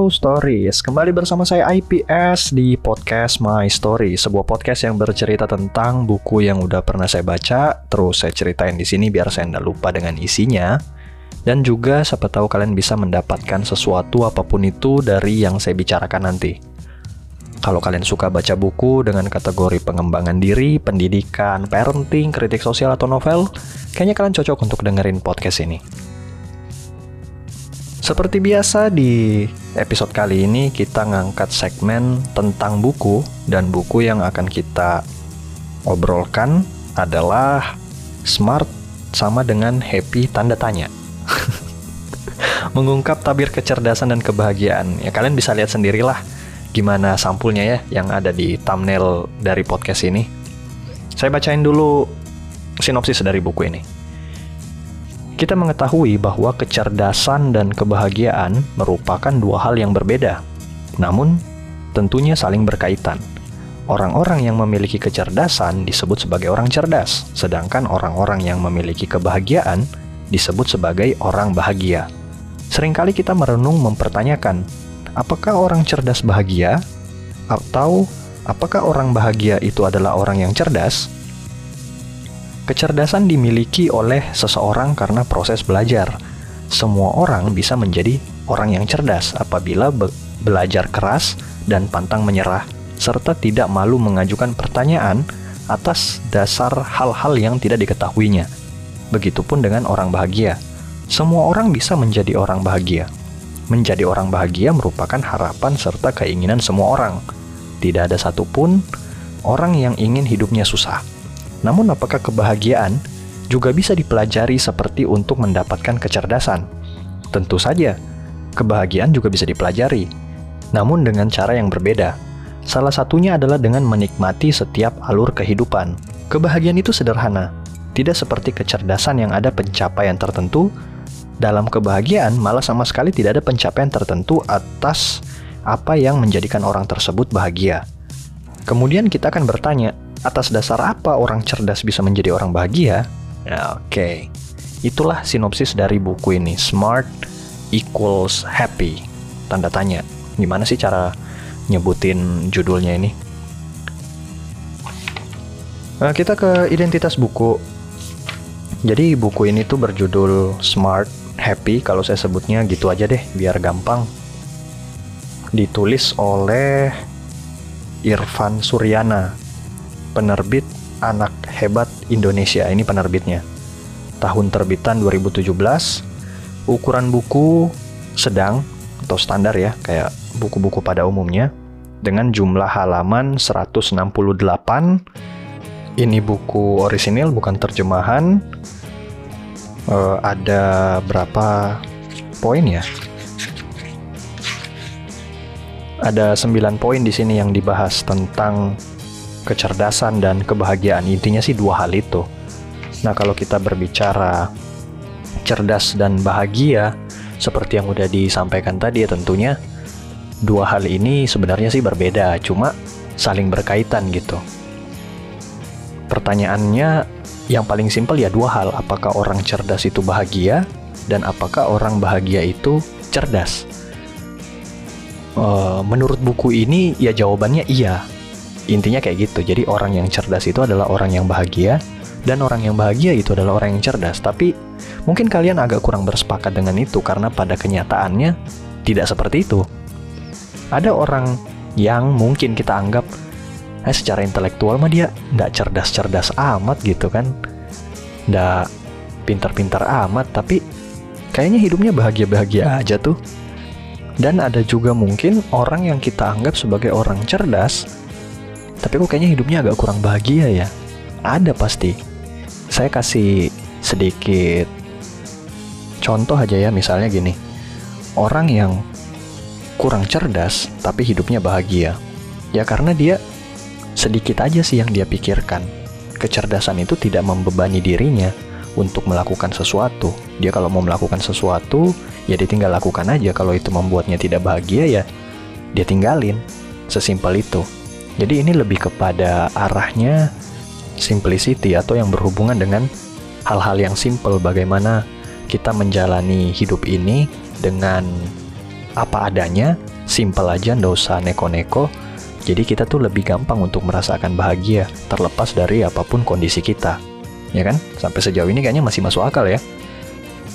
Hello Stories, kembali bersama saya IPS di podcast My Story, sebuah podcast yang bercerita tentang buku yang udah pernah saya baca, terus saya ceritain di sini biar saya nggak lupa dengan isinya, dan juga siapa tahu kalian bisa mendapatkan sesuatu apa pun itu dari yang saya bicarakan nanti. Kalau kalian suka baca buku dengan kategori pengembangan diri, pendidikan, parenting, kritik sosial atau novel, kayaknya kalian cocok untuk dengerin podcast ini. Seperti biasa di episode kali ini kita ngangkat segmen tentang buku dan buku yang akan kita obrolkan adalah Smart sama dengan Happy tanda tanya. Mengungkap tabir kecerdasan dan kebahagiaan. Ya kalian bisa lihat sendirilah gimana sampulnya ya yang ada di thumbnail dari podcast ini. Saya bacain dulu sinopsis dari buku ini. Kita mengetahui bahwa kecerdasan dan kebahagiaan merupakan dua hal yang berbeda, namun tentunya saling berkaitan. Orang-orang yang memiliki kecerdasan disebut sebagai orang cerdas, sedangkan orang-orang yang memiliki kebahagiaan disebut sebagai orang bahagia. Seringkali kita merenung mempertanyakan, apakah orang cerdas bahagia? Atau apakah orang bahagia itu adalah orang yang cerdas? Kecerdasan dimiliki oleh seseorang karena proses belajar. Semua orang bisa menjadi orang yang cerdas apabila be belajar keras dan pantang menyerah, serta tidak malu mengajukan pertanyaan atas dasar hal-hal yang tidak diketahuinya. Begitupun dengan orang bahagia. Semua orang bisa menjadi orang bahagia. Menjadi orang bahagia merupakan harapan serta keinginan semua orang. Tidak ada satupun orang yang ingin hidupnya susah. Namun apakah kebahagiaan juga bisa dipelajari seperti untuk mendapatkan kecerdasan? Tentu saja, kebahagiaan juga bisa dipelajari, namun dengan cara yang berbeda. Salah satunya adalah dengan menikmati setiap alur kehidupan. Kebahagiaan itu sederhana, tidak seperti kecerdasan yang ada pencapaian tertentu. Dalam kebahagiaan, malah sama sekali tidak ada pencapaian tertentu atas apa yang menjadikan orang tersebut bahagia. Kemudian kita akan bertanya, atas dasar apa orang cerdas bisa menjadi orang bahagia? Ya, Oke, okay. itulah sinopsis dari buku ini. Smart equals happy. Tanda tanya. Gimana sih cara nyebutin judulnya ini? Nah, kita ke identitas buku. Jadi buku ini tuh berjudul Smart Happy. Kalau saya sebutnya gitu aja deh, biar gampang. Ditulis oleh Irfan Suryana penerbit Anak Hebat Indonesia. Ini penerbitnya. Tahun terbitan 2017. Ukuran buku sedang atau standar ya, kayak buku-buku pada umumnya dengan jumlah halaman 168. Ini buku orisinil bukan terjemahan. Uh, ada berapa poin ya? Ada 9 poin di sini yang dibahas tentang kecerdasan dan kebahagiaan. Intinya sih dua hal itu. Nah, kalau kita berbicara cerdas dan bahagia, seperti yang udah disampaikan tadi ya tentunya dua hal ini sebenarnya sih berbeda, cuma saling berkaitan gitu. Pertanyaannya yang paling simpel ya dua hal, apakah orang cerdas itu bahagia dan apakah orang bahagia itu cerdas? Uh, menurut buku ini ya jawabannya iya, Intinya kayak gitu. Jadi orang yang cerdas itu adalah orang yang bahagia dan orang yang bahagia itu adalah orang yang cerdas. Tapi mungkin kalian agak kurang bersepakat dengan itu karena pada kenyataannya tidak seperti itu. Ada orang yang mungkin kita anggap eh, secara intelektual mah dia nggak cerdas-cerdas amat gitu kan, nggak pintar-pintar amat, tapi kayaknya hidupnya bahagia-bahagia aja tuh. Dan ada juga mungkin orang yang kita anggap sebagai orang cerdas, tapi kok kayaknya hidupnya agak kurang bahagia ya. Ada pasti. Saya kasih sedikit contoh aja ya, misalnya gini. Orang yang kurang cerdas tapi hidupnya bahagia. Ya karena dia sedikit aja sih yang dia pikirkan. Kecerdasan itu tidak membebani dirinya untuk melakukan sesuatu. Dia kalau mau melakukan sesuatu, ya dia tinggal lakukan aja. Kalau itu membuatnya tidak bahagia ya dia tinggalin. Sesimpel itu. Jadi ini lebih kepada arahnya simplicity atau yang berhubungan dengan hal-hal yang simple bagaimana kita menjalani hidup ini dengan apa adanya, simple aja, nggak usah neko-neko. Jadi kita tuh lebih gampang untuk merasakan bahagia, terlepas dari apa pun kondisi kita. Ya kan? Sampai sejauh ini kayaknya masih masuk akal ya.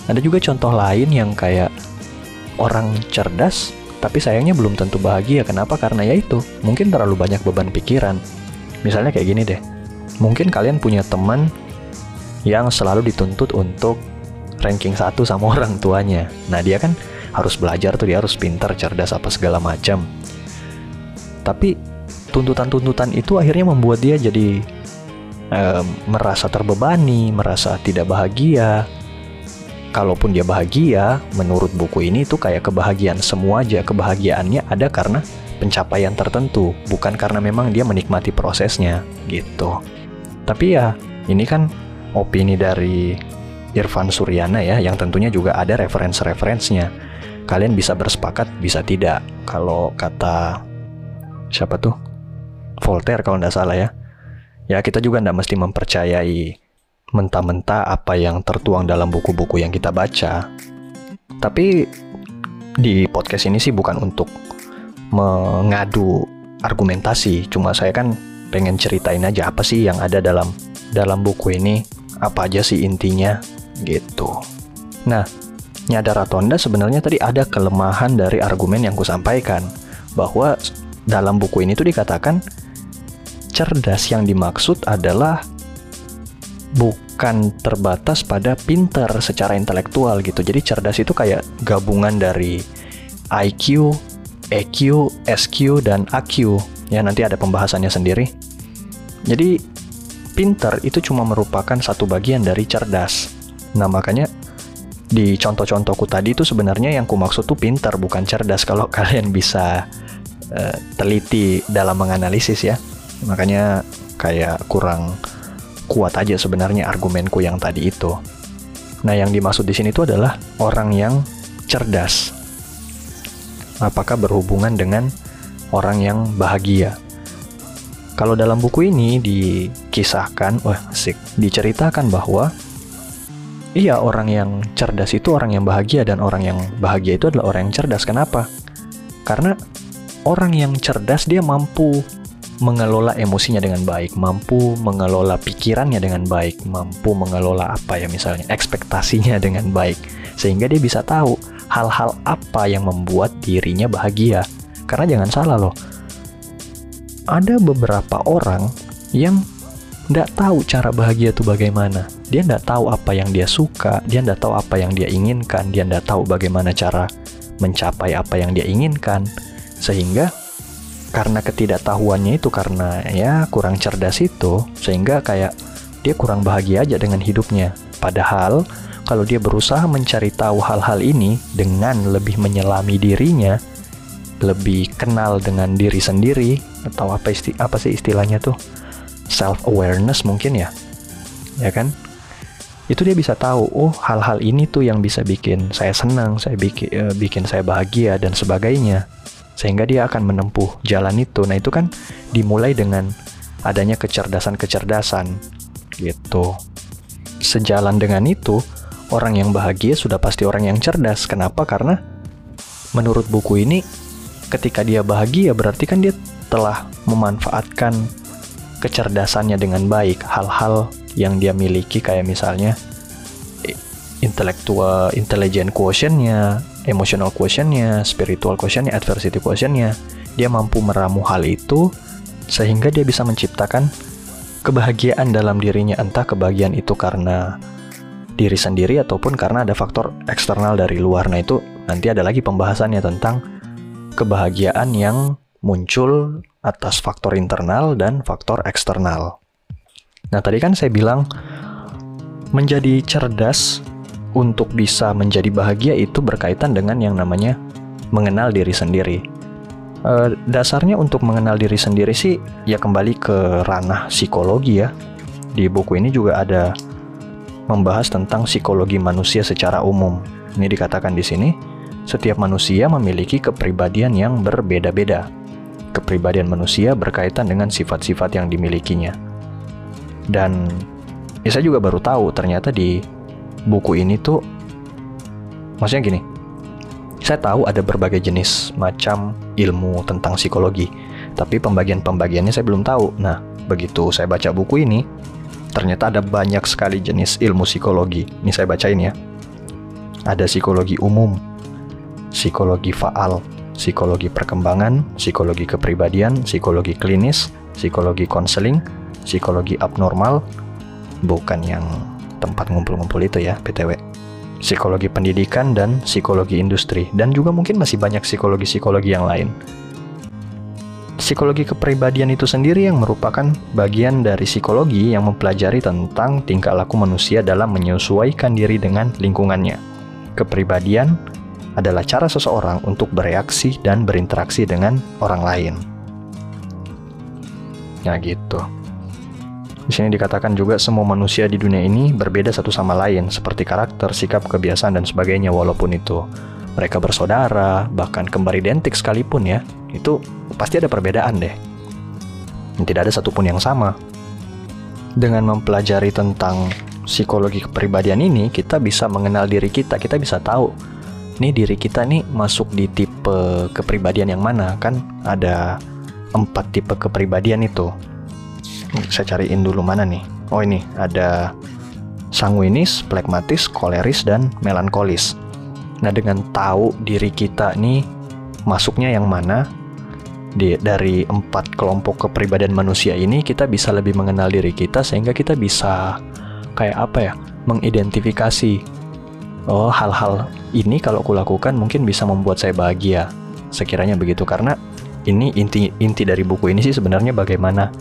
Ada juga contoh lain yang kayak orang cerdas, tapi sayangnya belum tentu bahagia. Kenapa? Karena ya itu, mungkin terlalu banyak beban pikiran. Misalnya kayak gini deh, mungkin kalian punya teman yang selalu dituntut untuk ranking satu sama orang tuanya. Nah dia kan harus belajar tuh, dia harus pintar, cerdas, apa segala macam tapi tuntutan-tuntutan itu akhirnya membuat dia jadi eh, merasa terbebani, merasa tidak bahagia. Kalaupun dia bahagia, menurut buku ini itu kayak kebahagiaan semua aja. Kebahagiaannya ada karena pencapaian tertentu, bukan karena memang dia menikmati prosesnya gitu. Tapi ya, ini kan opini dari Irfan Suryana ya, yang tentunya juga ada referensi-referensinya. Kalian bisa bersepakat, bisa tidak. Kalau kata siapa tuh Voltaire kalau nggak salah ya ya kita juga nggak mesti mempercayai mentah-mentah apa yang tertuang dalam buku-buku yang kita baca. Tapi di podcast ini sih bukan untuk mengadu argumentasi cuma saya kan pengen ceritain aja apa sih yang ada dalam dalam buku ini apa aja sih intinya gitu. Nah nyadar atau enggak sebenarnya tadi ada kelemahan dari argumen yang kusampaikan bahwa dalam buku ini tuh dikatakan cerdas yang dimaksud adalah bukan terbatas pada pinter secara intelektual gitu. Jadi cerdas itu kayak gabungan dari IQ, EQ, SQ, dan AQ. Ya nanti ada pembahasannya sendiri. Jadi pinter itu cuma merupakan satu bagian dari cerdas. Nah makanya di contoh-contohku tadi itu sebenarnya yang ku maksud tuh pinter bukan cerdas kalau kalian bisa uh, teliti dalam menganalisis ya. Makanya kayak kurang kuat aja sebenarnya argumenku yang tadi itu. Nah, yang dimaksud di sini itu adalah orang yang cerdas. Apakah berhubungan dengan orang yang bahagia? Kalau dalam buku ini dikisahkan, wah asik, diceritakan bahwa iya orang yang cerdas itu orang yang bahagia dan orang yang bahagia itu adalah orang yang cerdas. Kenapa? Karena orang yang cerdas dia mampu mengelola emosinya dengan baik, mampu mengelola pikirannya dengan baik, mampu mengelola apa ya misalnya ekspektasinya dengan baik, sehingga dia bisa tahu hal-hal apa yang membuat dirinya bahagia. Karena jangan salah loh, ada beberapa orang yang tidak tahu cara bahagia itu bagaimana. Dia tidak tahu apa yang dia suka, dia tidak tahu apa yang dia inginkan, dia tidak tahu bagaimana cara mencapai apa yang dia inginkan sehingga karena ketidaktahuannya itu karena ya kurang cerdas itu sehingga kayak dia kurang bahagia aja dengan hidupnya. Padahal kalau dia berusaha mencari tahu hal-hal ini dengan lebih menyelami dirinya, lebih kenal dengan diri sendiri atau apa isti apa sih istilahnya tuh? self awareness mungkin ya. Ya kan? Itu dia bisa tahu, oh hal-hal ini tuh yang bisa bikin saya senang, saya bikin uh, bikin saya bahagia dan sebagainya sehingga dia akan menempuh jalan itu. Nah, itu kan dimulai dengan adanya kecerdasan-kecerdasan gitu. Sejalan dengan itu, orang yang bahagia sudah pasti orang yang cerdas. Kenapa? Karena menurut buku ini ketika dia bahagia berarti kan dia telah memanfaatkan kecerdasannya dengan baik, hal-hal yang dia miliki kayak misalnya intelektual intelligent quotientnya, emotional quotientnya, spiritual quotientnya, adversity quotientnya, dia mampu meramu hal itu sehingga dia bisa menciptakan kebahagiaan dalam dirinya entah kebahagiaan itu karena diri sendiri ataupun karena ada faktor eksternal dari luar. Nah itu nanti ada lagi pembahasannya tentang kebahagiaan yang muncul atas faktor internal dan faktor eksternal. Nah tadi kan saya bilang menjadi cerdas untuk bisa menjadi bahagia itu berkaitan dengan yang namanya mengenal diri sendiri. E, dasarnya untuk mengenal diri sendiri sih ya kembali ke ranah psikologi ya. Di buku ini juga ada membahas tentang psikologi manusia secara umum. Ini dikatakan di sini, setiap manusia memiliki kepribadian yang berbeda-beda. Kepribadian manusia berkaitan dengan sifat-sifat yang dimilikinya. Dan ya saya juga baru tahu ternyata di buku ini tuh maksudnya gini Saya tahu ada berbagai jenis macam ilmu tentang psikologi, tapi pembagian-pembagiannya saya belum tahu. Nah, begitu saya baca buku ini, ternyata ada banyak sekali jenis ilmu psikologi. Ini saya bacain ya. Ada psikologi umum, psikologi faal, psikologi perkembangan, psikologi kepribadian, psikologi klinis, psikologi konseling, psikologi abnormal, bukan yang tempat ngumpul-ngumpul itu ya, PTW psikologi pendidikan dan psikologi industri, dan juga mungkin masih banyak psikologi-psikologi yang lain. Psikologi kepribadian itu sendiri yang merupakan bagian dari psikologi yang mempelajari tentang tingkah laku manusia dalam menyesuaikan diri dengan lingkungannya. Kepribadian adalah cara seseorang untuk bereaksi dan berinteraksi dengan orang lain. Nah, gitu. Di sini dikatakan juga semua manusia di dunia ini berbeda satu sama lain, seperti karakter, sikap, kebiasaan, dan sebagainya, walaupun itu mereka bersaudara, bahkan kembar identik sekalipun ya, itu pasti ada perbedaan deh. Tidak ada satupun yang sama. Dengan mempelajari tentang psikologi kepribadian ini, kita bisa mengenal diri kita, kita bisa tahu nih diri kita nih masuk di tipe kepribadian yang mana kan ada empat tipe kepribadian itu saya cariin dulu mana nih. Oh ini ada sanguinis, plekmatis, koleris, dan melankolis. Nah dengan tahu diri kita nih masuknya yang mana di, dari empat kelompok kepribadian manusia ini kita bisa lebih mengenal diri kita sehingga kita bisa kayak apa ya mengidentifikasi oh hal-hal ini kalau kulakukan mungkin bisa membuat saya bahagia sekiranya begitu karena ini inti inti dari buku ini sih sebenarnya bagaimana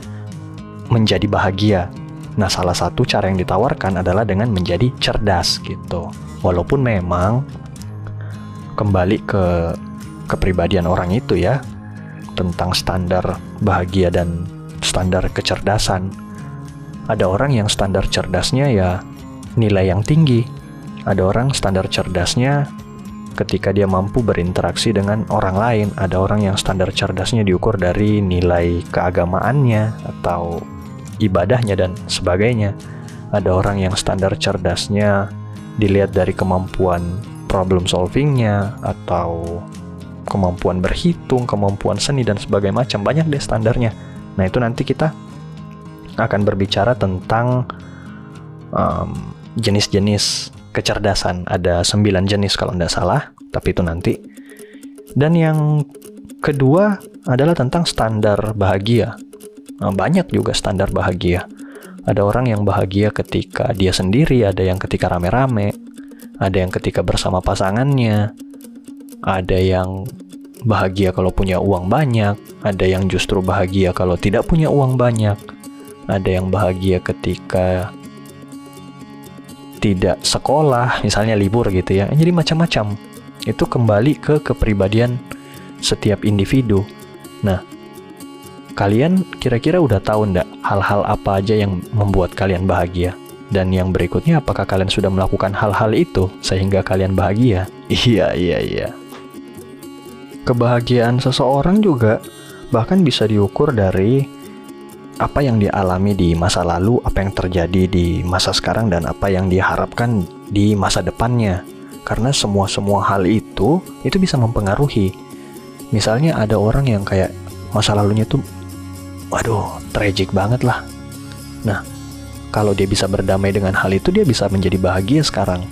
menjadi bahagia. Nah, salah satu cara yang ditawarkan adalah dengan menjadi cerdas gitu. Walaupun memang kembali ke kepribadian orang itu ya tentang standar bahagia dan standar kecerdasan. Ada orang yang standar cerdasnya ya nilai yang tinggi. Ada orang standar cerdasnya ketika dia mampu berinteraksi dengan orang lain. Ada orang yang standar cerdasnya diukur dari nilai keagamaannya atau ibadahnya dan sebagainya. Ada orang yang standar cerdasnya dilihat dari kemampuan problem solvingnya atau kemampuan berhitung, kemampuan seni dan sebagainya macam banyak deh standarnya. Nah itu nanti kita akan berbicara tentang um, jenis-jenis kecerdasan. Ada sembilan jenis kalau tidak salah, tapi itu nanti. Dan yang kedua adalah tentang standar bahagia. Nah, banyak juga standar bahagia. Ada orang yang bahagia ketika dia sendiri, ada yang ketika rame-rame, ada yang ketika bersama pasangannya, ada yang bahagia kalau punya uang banyak, ada yang justru bahagia kalau tidak punya uang banyak, ada yang bahagia ketika tidak sekolah, misalnya libur gitu ya. Jadi macam-macam. Itu kembali ke kepribadian setiap individu. Nah, Kalian kira-kira udah tahu ndak hal-hal apa aja yang membuat kalian bahagia? Dan yang berikutnya, apakah kalian sudah melakukan hal-hal itu sehingga kalian bahagia? Iya, iya, iya. Kebahagiaan seseorang juga bahkan bisa diukur dari apa yang dialami di masa lalu, apa yang terjadi di masa sekarang, dan apa yang diharapkan di masa depannya. Karena semua-semua hal itu, itu bisa mempengaruhi. Misalnya ada orang yang kayak masa lalunya tuh waduh, tragic banget lah. Nah, kalau dia bisa berdamai dengan hal itu, dia bisa menjadi bahagia sekarang.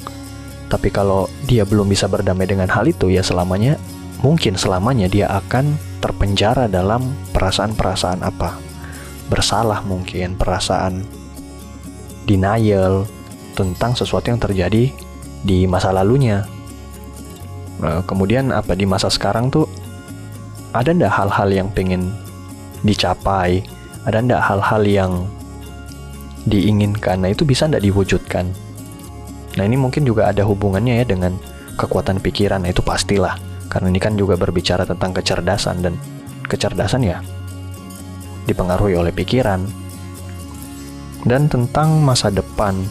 Tapi kalau dia belum bisa berdamai dengan hal itu, ya selamanya, mungkin selamanya dia akan terpenjara dalam perasaan-perasaan apa. Bersalah mungkin, perasaan denial tentang sesuatu yang terjadi di masa lalunya. Nah, kemudian apa di masa sekarang tuh ada ndak hal-hal yang pengen dicapai? Ada ndak hal-hal yang diinginkan? Nah itu bisa ndak diwujudkan? Nah ini mungkin juga ada hubungannya ya dengan kekuatan pikiran. Nah itu pastilah. Karena ini kan juga berbicara tentang kecerdasan dan kecerdasan ya dipengaruhi oleh pikiran. Dan tentang masa depan,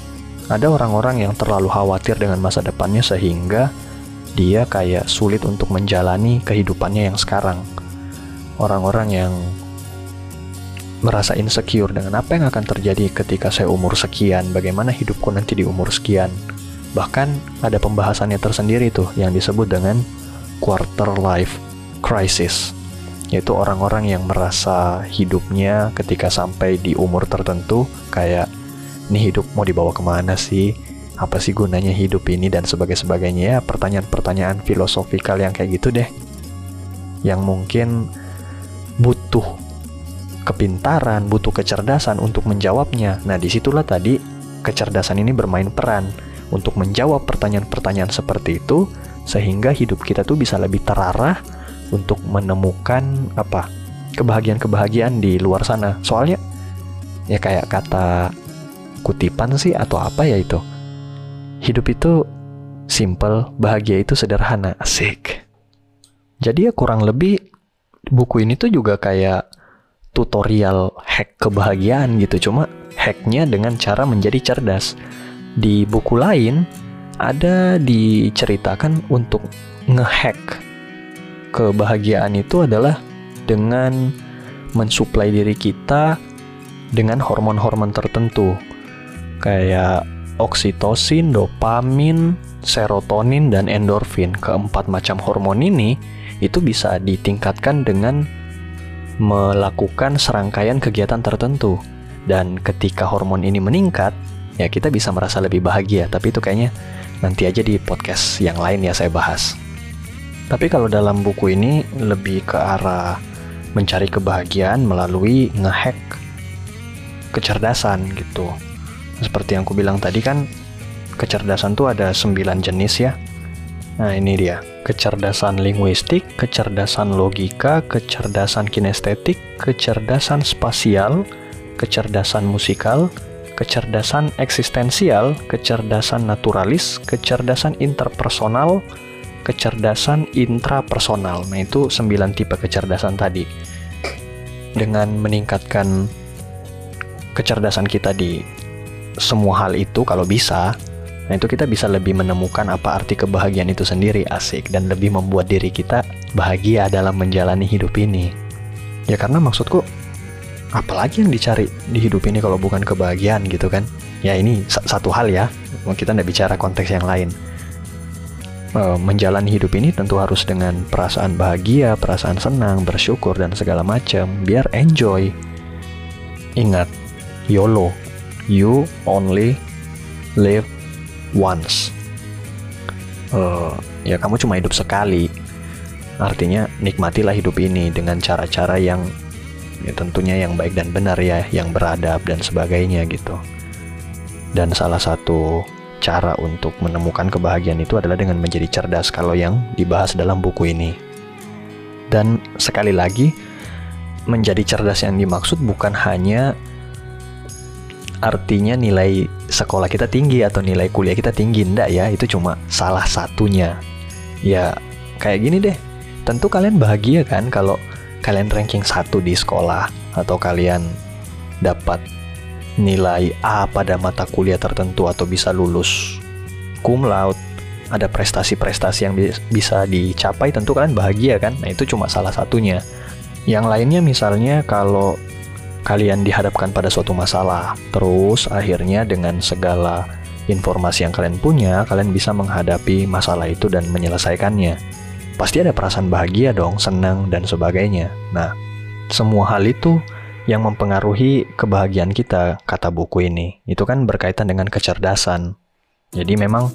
ada orang-orang yang terlalu khawatir dengan masa depannya sehingga dia kayak sulit untuk menjalani kehidupannya yang sekarang. Orang-orang yang merasa insecure dengan apa yang akan terjadi ketika saya umur sekian, bagaimana hidupku nanti di umur sekian. Bahkan ada pembahasannya tersendiri tuh yang disebut dengan quarter life crisis yaitu orang-orang yang merasa hidupnya ketika sampai di umur tertentu kayak ini hidup mau dibawa ke mana sih? Apa sih gunanya hidup ini? dan sebagai-sebagainya ya pertanyaan-pertanyaan filosofikal yang kayak gitu deh yang mungkin butuh kepintaran, butuh kecerdasan untuk menjawabnya. Nah, di situlah tadi kecerdasan ini bermain peran untuk menjawab pertanyaan-pertanyaan seperti itu, sehingga hidup kita tuh bisa lebih terarah untuk menemukan apa kebahagiaan-kebahagiaan di luar sana. Soalnya ya kayak kata kutipan sih atau apa ya itu. Hidup itu simple, bahagia itu sederhana, asik. Jadi ya kurang lebih buku ini tuh juga kayak tutorial hack kebahagiaan gitu. Cuma hacknya dengan cara menjadi cerdas. Di buku lain ada diceritakan untuk ngehack kebahagiaan itu adalah dengan mensuplai diri kita dengan hormon-hormon tertentu kayak oksitosin, dopamin, serotonin, dan endorfin. Keempat macam hormon ini itu bisa ditingkatkan dengan melakukan serangkaian kegiatan tertentu. Dan ketika hormon ini meningkat, ya kita bisa merasa lebih bahagia. Tapi itu kayaknya nanti aja di podcast yang lain ya saya bahas. Tapi kalau dalam buku ini lebih ke arah mencari kebahagiaan melalui ngehack kecerdasan gitu. Seperti yang aku bilang tadi kan kecerdasan tuh ada 9 jenis ya. Nah ini dia, kecerdasan linguistik, kecerdasan logika, kecerdasan kinestetik, kecerdasan spasial, kecerdasan musikal, kecerdasan eksistensial, kecerdasan naturalis, kecerdasan interpersonal, kecerdasan intrapersonal. Nah, itu 9 tipe kecerdasan tadi. Dengan meningkatkan kecerdasan kita di semua hal itu kalau bisa, nah itu kita bisa lebih menemukan apa arti kebahagiaan itu sendiri asik dan lebih membuat diri kita bahagia dalam menjalani hidup ini. Ya karena maksudku apalagi yang dicari di hidup ini kalau bukan kebahagiaan gitu kan? Ya ini satu hal ya, kita tidak bicara konteks yang lain uh, menjalani hidup ini tentu harus dengan perasaan bahagia, perasaan senang, bersyukur dan segala macam biar enjoy. Ingat, YOLO, you only live once. Uh, ya kamu cuma hidup sekali. Artinya nikmatilah hidup ini dengan cara-cara yang ya tentunya yang baik dan benar ya, yang beradab dan sebagainya gitu. Dan salah satu cara untuk menemukan kebahagiaan itu adalah dengan menjadi cerdas kalau yang dibahas dalam buku ini. Dan sekali lagi, menjadi cerdas yang dimaksud bukan hanya artinya nilai sekolah kita tinggi atau nilai kuliah kita tinggi, enggak ya, itu cuma salah satunya. Ya, kayak gini deh. Tentu kalian bahagia kan kalau kalian ranking satu di sekolah atau kalian dapat nilai A pada mata kuliah tertentu atau bisa lulus cum laude, ada prestasi-prestasi yang bisa dicapai tentu kalian bahagia kan? Nah, itu cuma salah satunya. Yang lainnya misalnya kalau kalian dihadapkan pada suatu masalah, terus akhirnya dengan segala informasi yang kalian punya, kalian bisa menghadapi masalah itu dan menyelesaikannya. Pasti ada perasaan bahagia dong, senang dan sebagainya. Nah, semua hal itu yang mempengaruhi kebahagiaan kita, kata buku ini. Itu kan berkaitan dengan kecerdasan. Jadi memang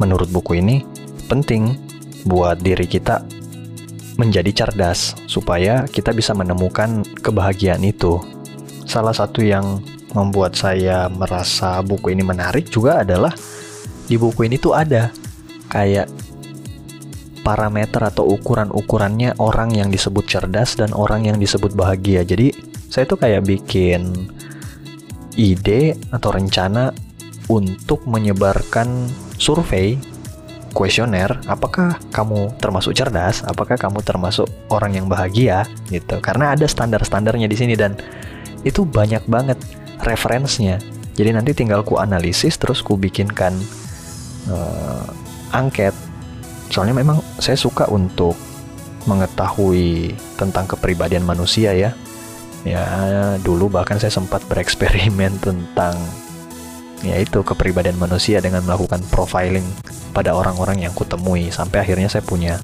menurut buku ini penting buat diri kita menjadi cerdas supaya kita bisa menemukan kebahagiaan itu. Salah satu yang membuat saya merasa buku ini menarik juga adalah di buku ini tuh ada kayak parameter atau ukuran-ukurannya orang yang disebut cerdas dan orang yang disebut bahagia. Jadi saya tuh kayak bikin ide atau rencana untuk menyebarkan survei kuesioner apakah kamu termasuk cerdas apakah kamu termasuk orang yang bahagia gitu karena ada standar-standarnya di sini dan itu banyak banget referensinya. Jadi nanti tinggal ku analisis terus ku bikinkan uh, angket. Soalnya memang saya suka untuk mengetahui tentang kepribadian manusia ya. Ya dulu bahkan saya sempat bereksperimen tentang yaitu kepribadian manusia dengan melakukan profiling pada orang-orang yang kutemui sampai akhirnya saya punya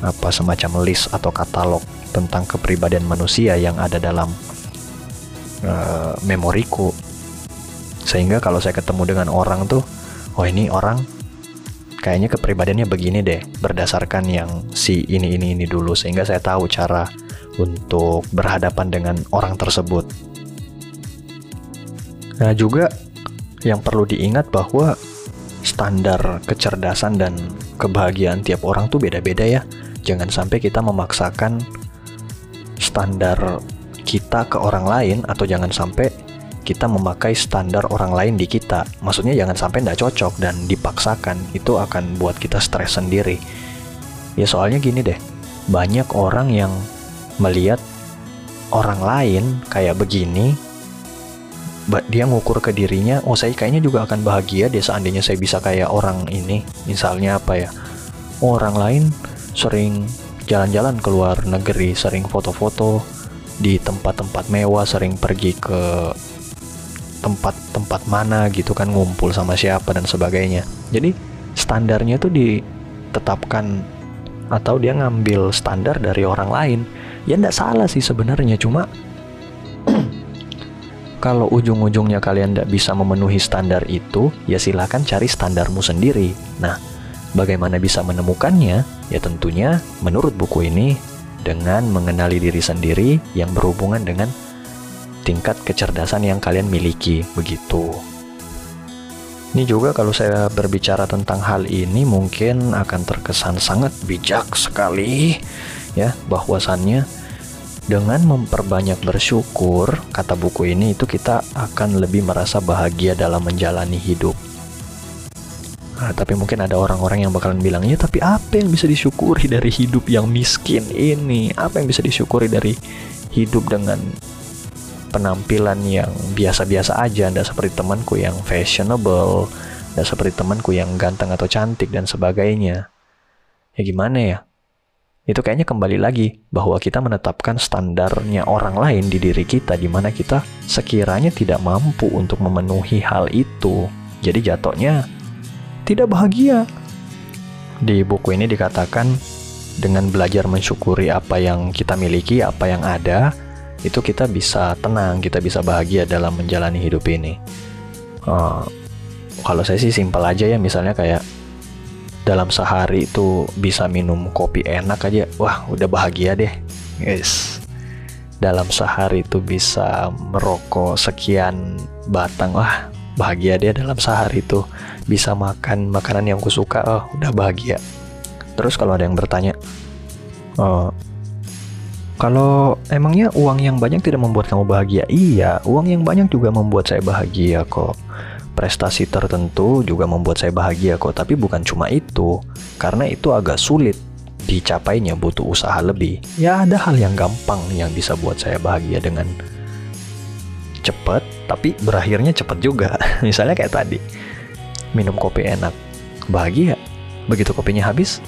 apa semacam list atau katalog tentang kepribadian manusia yang ada dalam uh, memoriku. Sehingga kalau saya ketemu dengan orang tuh oh ini orang kayaknya kepribadiannya begini deh berdasarkan yang si ini ini ini dulu. Sehingga saya tahu cara untuk berhadapan dengan orang tersebut. Nah juga yang perlu diingat bahwa standar kecerdasan dan kebahagiaan tiap orang tuh beda-beda ya. Jangan sampai kita memaksakan standar kita ke orang lain atau jangan sampai kita memakai standar orang lain di kita. Maksudnya jangan sampai tidak cocok dan dipaksakan. Itu akan buat kita stres sendiri. Ya soalnya gini deh, banyak orang yang melihat orang lain kayak begini, dia ngukur ke dirinya, oh saya kayaknya juga akan bahagia deh seandainya saya bisa kayak orang ini. Misalnya apa ya, oh, orang lain sering jalan-jalan ke luar negeri, sering foto-foto di tempat-tempat mewah, sering pergi ke tempat-tempat mana gitu kan ngumpul sama siapa dan sebagainya. Jadi standarnya itu ditetapkan atau dia ngambil standar dari orang lain. Ya ndak salah sih sebenarnya cuma kalau ujung-ujungnya kalian ndak bisa memenuhi standar itu, ya silahkan cari standarmu sendiri. Nah, bagaimana bisa menemukannya? Ya tentunya menurut buku ini dengan mengenali diri sendiri yang berhubungan dengan tingkat kecerdasan yang kalian miliki, begitu. Ini juga kalau saya berbicara tentang hal ini mungkin akan terkesan sangat bijak sekali ya bahwasannya dengan memperbanyak bersyukur kata buku ini itu kita akan lebih merasa bahagia dalam menjalani hidup. Nah, tapi mungkin ada orang-orang yang bakalan bilang, ya tapi apa yang bisa disyukuri dari hidup yang miskin ini? Apa yang bisa disyukuri dari hidup dengan penampilan yang biasa-biasa aja, tidak seperti temanku yang fashionable, tidak seperti temanku yang ganteng atau cantik dan sebagainya. Ya gimana ya? Itu kayaknya kembali lagi bahwa kita menetapkan standarnya orang lain di diri kita di mana kita sekiranya tidak mampu untuk memenuhi hal itu. Jadi jatuhnya tidak bahagia. Di buku ini dikatakan dengan belajar mensyukuri apa yang kita miliki, apa yang ada, itu kita bisa tenang, kita bisa bahagia dalam menjalani hidup ini. Uh, kalau saya sih simpel aja ya, misalnya kayak dalam sehari itu bisa minum kopi enak aja, wah udah bahagia deh, guys. Dalam sehari itu bisa merokok sekian batang, wah bahagia deh dalam sehari itu bisa makan makanan yang kusuka, oh udah bahagia. Terus kalau ada yang bertanya, oh, kalau emangnya uang yang banyak tidak membuat kamu bahagia? Iya, uang yang banyak juga membuat saya bahagia kok. Prestasi tertentu juga membuat saya bahagia kok, tapi bukan cuma itu. Karena itu agak sulit dicapainya butuh usaha lebih. Ya ada hal yang gampang yang bisa buat saya bahagia dengan cepat, tapi berakhirnya cepat juga. Misalnya kayak tadi, minum kopi enak, bahagia. Begitu kopinya habis,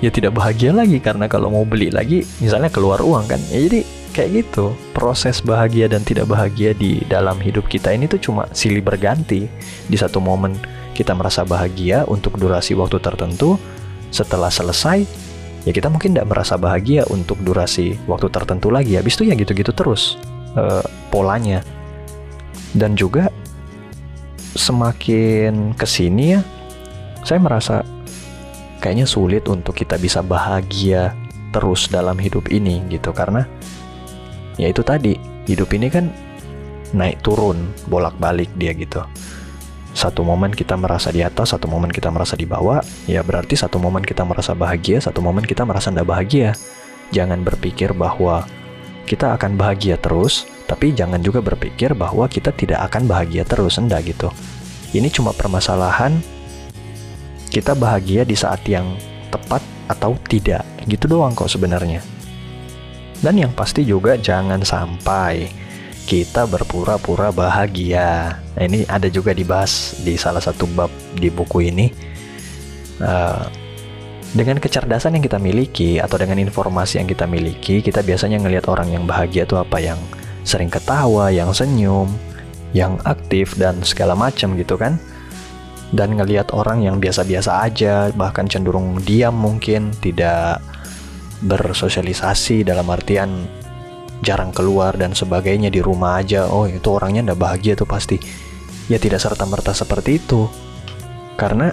ya tidak bahagia lagi karena kalau mau beli lagi misalnya keluar uang kan. Ya jadi kayak gitu. Proses bahagia dan tidak bahagia di dalam hidup kita ini tuh cuma silih berganti. Di satu momen kita merasa bahagia untuk durasi waktu tertentu setelah selesai ya kita mungkin tidak merasa bahagia untuk durasi waktu tertentu lagi. Habis itu ya gitu-gitu terus uh, polanya. Dan juga semakin ke sini ya saya merasa kayaknya sulit untuk kita bisa bahagia terus dalam hidup ini gitu. Karena ya itu tadi hidup ini kan naik turun bolak-balik dia gitu. Satu momen kita merasa di atas satu momen kita merasa di bawah ya berarti satu momen kita merasa bahagia satu momen kita merasa tidak bahagia. Jangan berpikir bahwa kita akan bahagia terus tapi jangan juga berpikir bahwa kita tidak akan bahagia terus enggak gitu ini cuma permasalahan kita bahagia di saat yang tepat atau tidak. Gitu doang kok sebenarnya. Dan yang pasti juga jangan sampai kita berpura-pura bahagia. Nah, ini ada juga dibahas di salah satu bab di buku ini. Uh, dengan kecerdasan yang kita miliki atau dengan informasi yang kita miliki, kita biasanya ngelihat orang yang bahagia itu apa yang sering ketawa, yang senyum, yang aktif dan segala macam gitu kan. Dan ngelihat orang yang biasa-biasa aja bahkan cenderung diam mungkin tidak bersosialisasi dalam artian jarang keluar dan sebagainya di rumah aja. Oh itu orangnya ndak bahagia tuh pasti. Ya tidak serta merta seperti itu. Karena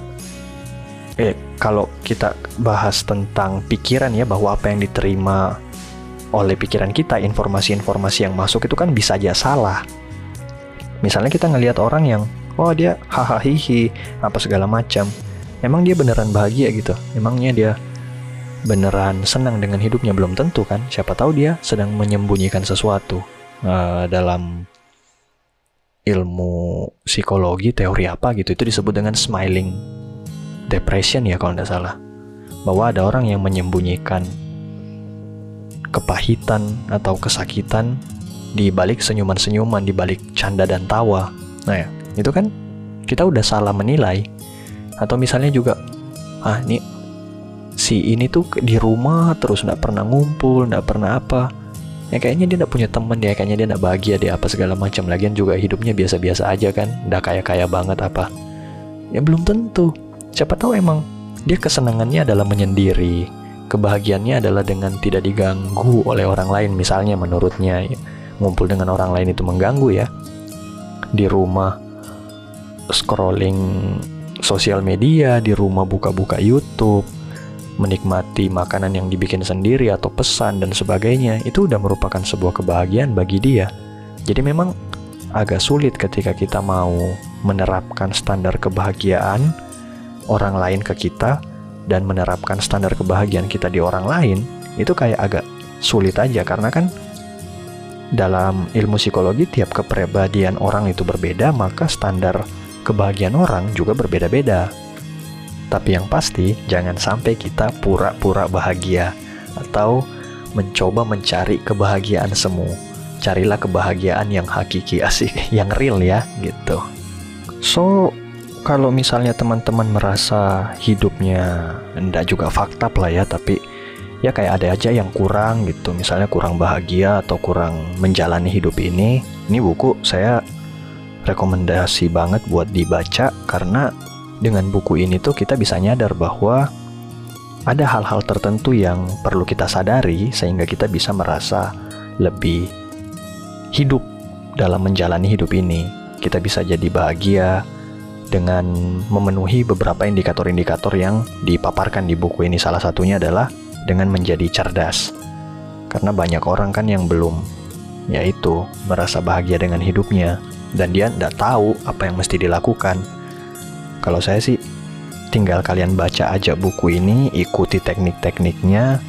eh kalau kita bahas tentang pikiran ya bahwa apa yang diterima oleh pikiran kita informasi-informasi yang masuk itu kan bisa aja salah. Misalnya kita ngelihat orang yang oh dia hahaha hihi apa segala macam. Emang dia beneran bahagia gitu? Emangnya dia beneran senang dengan hidupnya? Belum tentu kan? Siapa tahu dia sedang menyembunyikan sesuatu uh, dalam ilmu psikologi teori apa gitu. Itu disebut dengan smiling depression ya kalau tidak salah. Bahwa ada orang yang menyembunyikan kepahitan atau kesakitan di balik senyuman-senyuman di balik canda dan tawa. Nah ya itu kan kita udah salah menilai. Atau misalnya juga ah ini si ini tuh di rumah terus nggak pernah ngumpul nggak pernah apa. Ya kayaknya dia nggak punya temen ya kayaknya dia nggak bahagia dia apa segala macam. Lagian juga hidupnya biasa-biasa aja kan nggak kaya-kaya banget apa. Ya belum tentu. Siapa tahu emang dia kesenangannya adalah menyendiri kebahagiaannya adalah dengan tidak diganggu oleh orang lain misalnya menurutnya ya, ngumpul dengan orang lain itu mengganggu ya di rumah scrolling sosial media di rumah buka-buka YouTube menikmati makanan yang dibikin sendiri atau pesan dan sebagainya itu udah merupakan sebuah kebahagiaan bagi dia. Jadi memang agak sulit ketika kita mau menerapkan standar kebahagiaan orang lain ke kita dan menerapkan standar kebahagiaan kita di orang lain itu kayak agak sulit aja karena kan dalam ilmu psikologi tiap kepribadian orang itu berbeda maka standar kebahagiaan orang juga berbeda-beda. Tapi yang pasti, jangan sampai kita pura-pura bahagia atau mencoba mencari kebahagiaan semu. Carilah kebahagiaan yang hakiki asik, yang real ya, gitu. So, kalau misalnya teman-teman merasa hidupnya enggak juga fakta lah ya, tapi ya kayak ada aja yang kurang gitu. Misalnya kurang bahagia atau kurang menjalani hidup ini. Ini buku saya rekomendasi banget buat dibaca karena dengan buku ini tuh kita bisa nyadar bahwa ada hal-hal tertentu yang perlu kita sadari sehingga kita bisa merasa lebih hidup dalam menjalani hidup ini. Kita bisa jadi bahagia dengan memenuhi beberapa indikator-indikator yang dipaparkan di buku ini. Salah satunya adalah dengan menjadi cerdas. Karena banyak orang kan yang belum yaitu merasa bahagia dengan hidupnya dan dia tidak tahu apa yang mesti dilakukan kalau saya sih tinggal kalian baca aja buku ini, ikuti teknik-tekniknya.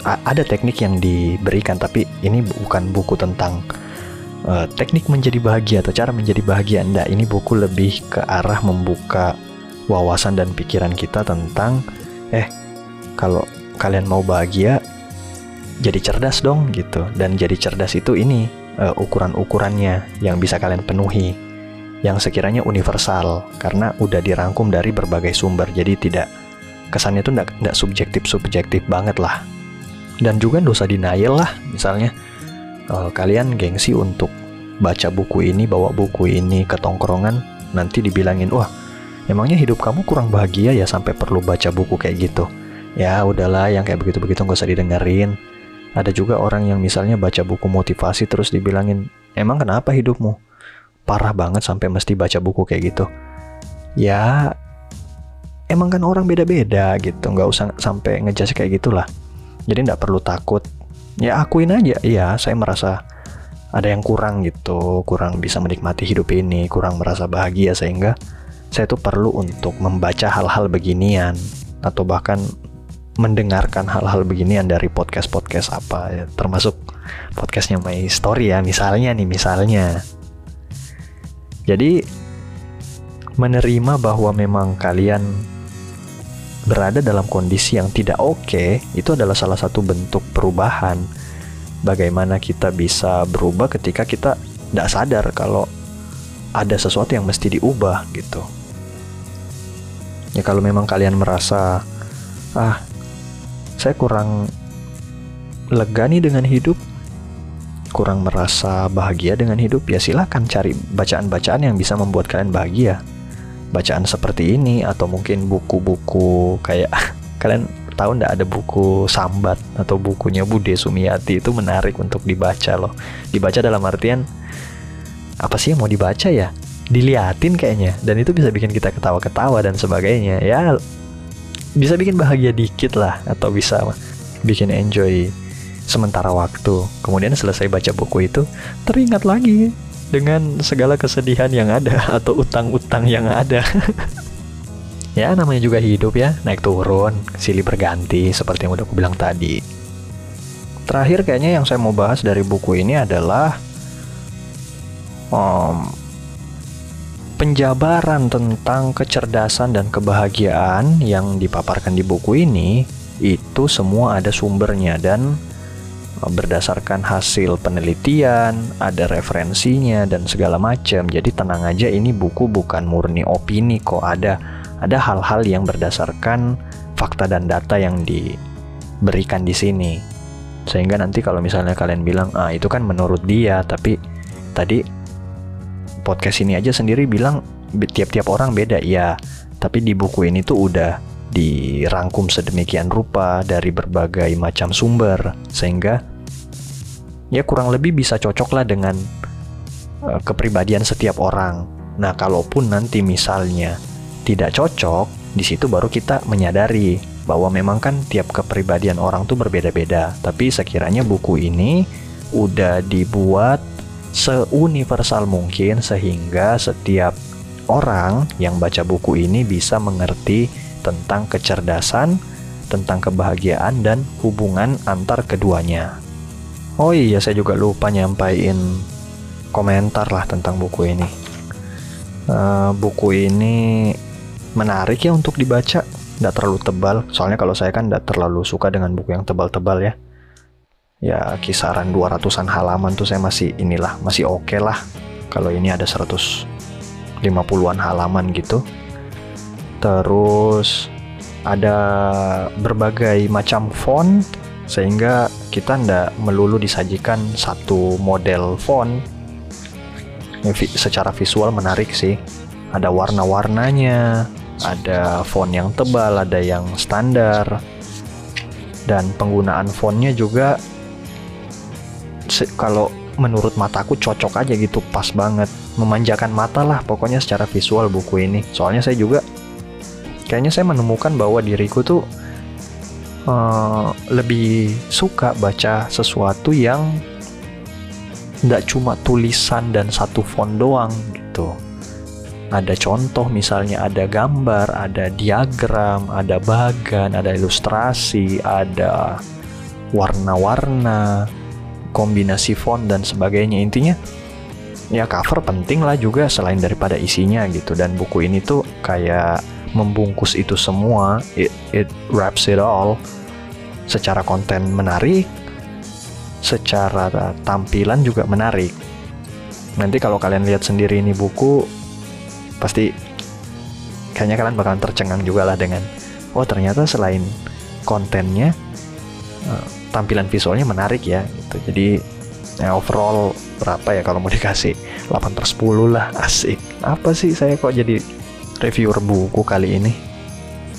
ada teknik yang diberikan, tapi ini bukan buku tentang uh, teknik menjadi bahagia atau cara menjadi bahagia. Enggak, ini buku lebih ke arah membuka wawasan dan pikiran kita tentang eh kalau kalian mau bahagia jadi cerdas dong gitu. Dan jadi cerdas itu ini uh, ukuran-ukurannya yang bisa kalian penuhi yang sekiranya universal karena udah dirangkum dari berbagai sumber jadi tidak kesannya tuh tidak subjektif subjektif banget lah dan juga dosa denial lah misalnya uh, kalian gengsi untuk baca buku ini bawa buku ini ke tongkrongan nanti dibilangin wah emangnya hidup kamu kurang bahagia ya sampai perlu baca buku kayak gitu? Ya udahlah yang kayak begitu begitu nggak usah didengerin. Ada juga orang yang misalnya baca buku motivasi terus dibilangin emang kenapa hidupmu parah banget sampai mesti baca buku kayak gitu? Ya emang kan orang beda-beda gitu nggak usah sampai ngejudge kayak gitulah. Jadi nggak perlu takut ya akuin aja. Iya saya merasa ada yang kurang gitu kurang bisa menikmati hidup ini kurang merasa bahagia sehingga saya tuh perlu untuk membaca hal-hal beginian atau bahkan mendengarkan hal-hal beginian dari podcast-podcast apa ya, termasuk podcastnya My Story ya misalnya nih misalnya. Jadi menerima bahwa memang kalian berada dalam kondisi yang tidak oke okay, itu adalah salah satu bentuk perubahan. Bagaimana kita bisa berubah ketika kita tidak sadar kalau ada sesuatu yang mesti diubah gitu. Ya kalau memang kalian merasa ah saya kurang lega nih dengan hidup, kurang merasa bahagia dengan hidup, ya silahkan cari bacaan-bacaan yang bisa membuat kalian bahagia. Bacaan seperti ini atau mungkin buku-buku kayak kalian tahu ndak ada buku Sambat atau bukunya Bude Sumiati itu menarik untuk dibaca loh. Dibaca dalam artian apa sih yang mau dibaca ya? Diliatin kayaknya dan itu bisa bikin kita ketawa-ketawa dan sebagainya. Ya bisa bikin bahagia dikit lah atau bisa bikin enjoy sementara waktu. Kemudian selesai baca buku itu teringat lagi dengan segala kesedihan yang ada atau utang-utang yang ada. ya namanya juga hidup ya naik turun silih berganti seperti yang udah aku bilang tadi terakhir kayaknya yang saya mau bahas dari buku ini adalah um, penjabaran tentang kecerdasan dan kebahagiaan yang dipaparkan di buku ini itu semua ada sumbernya dan berdasarkan hasil penelitian, ada referensinya dan segala macam. Jadi tenang aja ini buku bukan murni opini kok ada ada hal-hal yang berdasarkan fakta dan data yang diberikan di sini. Sehingga nanti kalau misalnya kalian bilang, ah itu kan menurut dia, tapi tadi podcast ini aja sendiri bilang tiap-tiap orang beda, ya. Tapi di buku ini tuh udah dirangkum sedemikian rupa dari berbagai macam sumber, sehingga ya kurang lebih bisa cocok lah dengan uh, kepribadian setiap orang. Nah, kalaupun nanti misalnya tidak cocok, di situ baru kita menyadari bahwa memang kan tiap kepribadian orang tuh berbeda-beda. Tapi sekiranya buku ini udah dibuat seuniversal mungkin sehingga setiap orang yang baca buku ini bisa mengerti tentang kecerdasan, tentang kebahagiaan dan hubungan antar keduanya. Oh iya, saya juga lupa nyampain komentar lah tentang buku ini. Uh, buku ini menarik ya untuk dibaca. Tidak terlalu tebal. Soalnya kalau saya kan tidak terlalu suka dengan buku yang tebal-tebal ya. Ya kisaran 200an halaman tuh saya masih inilah masih oke okay lah. Kalau ini ada 150an halaman gitu. Terus ada berbagai macam font sehingga kita tidak melulu disajikan satu model font. Secara visual menarik sih. Ada warna-warnanya ada font yang tebal, ada yang standar, dan penggunaan fontnya juga kalau menurut mataku cocok aja gitu, pas banget, memanjakan mata lah pokoknya secara visual buku ini. Soalnya saya juga kayaknya saya menemukan bahwa diriku tuh uh, lebih suka baca sesuatu yang tidak cuma tulisan dan satu font doang gitu ada contoh misalnya ada gambar, ada diagram, ada bagan, ada ilustrasi, ada warna-warna, kombinasi font dan sebagainya. Intinya ya cover penting lah juga selain daripada isinya gitu dan buku ini tuh kayak membungkus itu semua, it, it wraps it all secara konten menarik, secara tampilan juga menarik. Nanti kalau kalian lihat sendiri ini buku pasti kayaknya kalian bakalan tercengang juga lah dengan oh ternyata selain kontennya uh, tampilan visualnya menarik ya gitu. Jadi ya overall berapa ya kalau mau dikasih? 8 per 10 lah asik. Apa sih saya kok jadi reviewer buku kali ini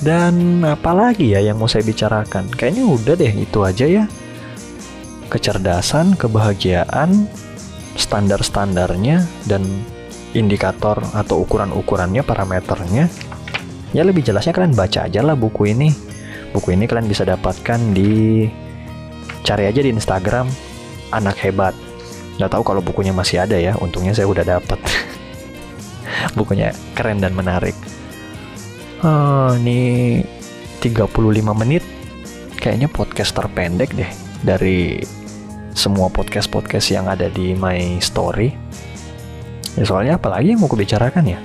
dan apalagi ya yang mau saya bicarakan kayaknya udah deh itu aja ya kecerdasan kebahagiaan standar-standarnya dan indikator atau ukuran-ukurannya, parameternya, ya lebih jelasnya kalian baca aja lah buku ini. Buku ini kalian bisa dapatkan di cari aja di Instagram anak hebat. Nggak tahu kalau bukunya masih ada ya, untungnya saya udah dapat. Bukunya keren dan menarik. Oh, ini 35 menit. Kayaknya podcast terpendek deh dari semua podcast-podcast yang ada di My Story. Ya soalnya apalagi yang mau kubicarakan ya?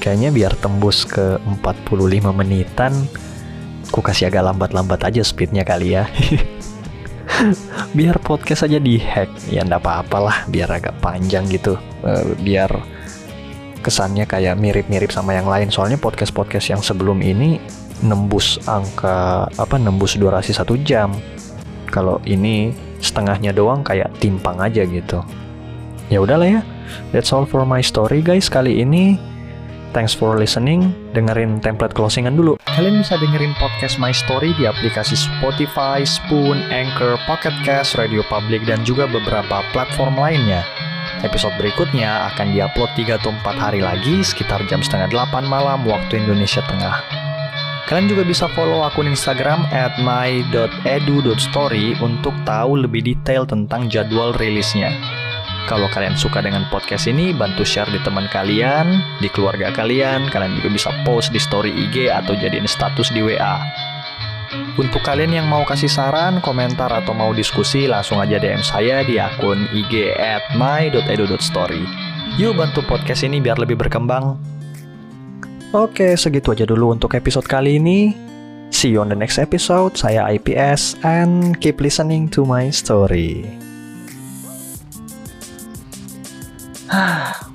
Kayaknya biar tembus ke 45 menitan, ku kasih agak lambat-lambat aja speednya kali ya. biar podcast aja di hack, ya ndak apa-apalah, biar agak panjang gitu. Uh, biar kesannya kayak mirip-mirip sama yang lain. Soalnya podcast-podcast yang sebelum ini nembus angka apa nembus durasi satu jam. Kalau ini setengahnya doang kayak timpang aja gitu. Ya udahlah ya That's all for my story guys kali ini. Thanks for listening. Dengerin template closingan dulu. Kalian bisa dengerin podcast My Story di aplikasi Spotify, Spoon, Anchor, Pocket Cast, Radio Public, dan juga beberapa platform lainnya. Episode berikutnya akan diupload 3 atau 4 hari lagi sekitar jam setengah 8 malam waktu Indonesia Tengah. Kalian juga bisa follow akun Instagram at my.edu.story untuk tahu lebih detail tentang jadwal rilisnya. Kalau kalian suka dengan podcast ini, bantu share di teman kalian, di keluarga kalian. Kalian juga bisa post di story IG atau jadiin status di WA. Untuk kalian yang mau kasih saran, komentar, atau mau diskusi, langsung aja DM saya di akun IG at my.edu.story. Yuk bantu podcast ini biar lebih berkembang. Oke, segitu aja dulu untuk episode kali ini. See you on the next episode. Saya IPS and keep listening to my story.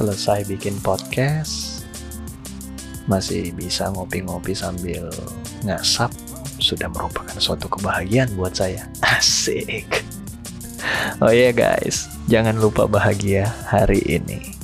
Selesai bikin podcast, masih bisa ngopi-ngopi sambil ngasap, sudah merupakan suatu kebahagiaan buat saya. Asik. Oh iya yeah guys, jangan lupa bahagia hari ini.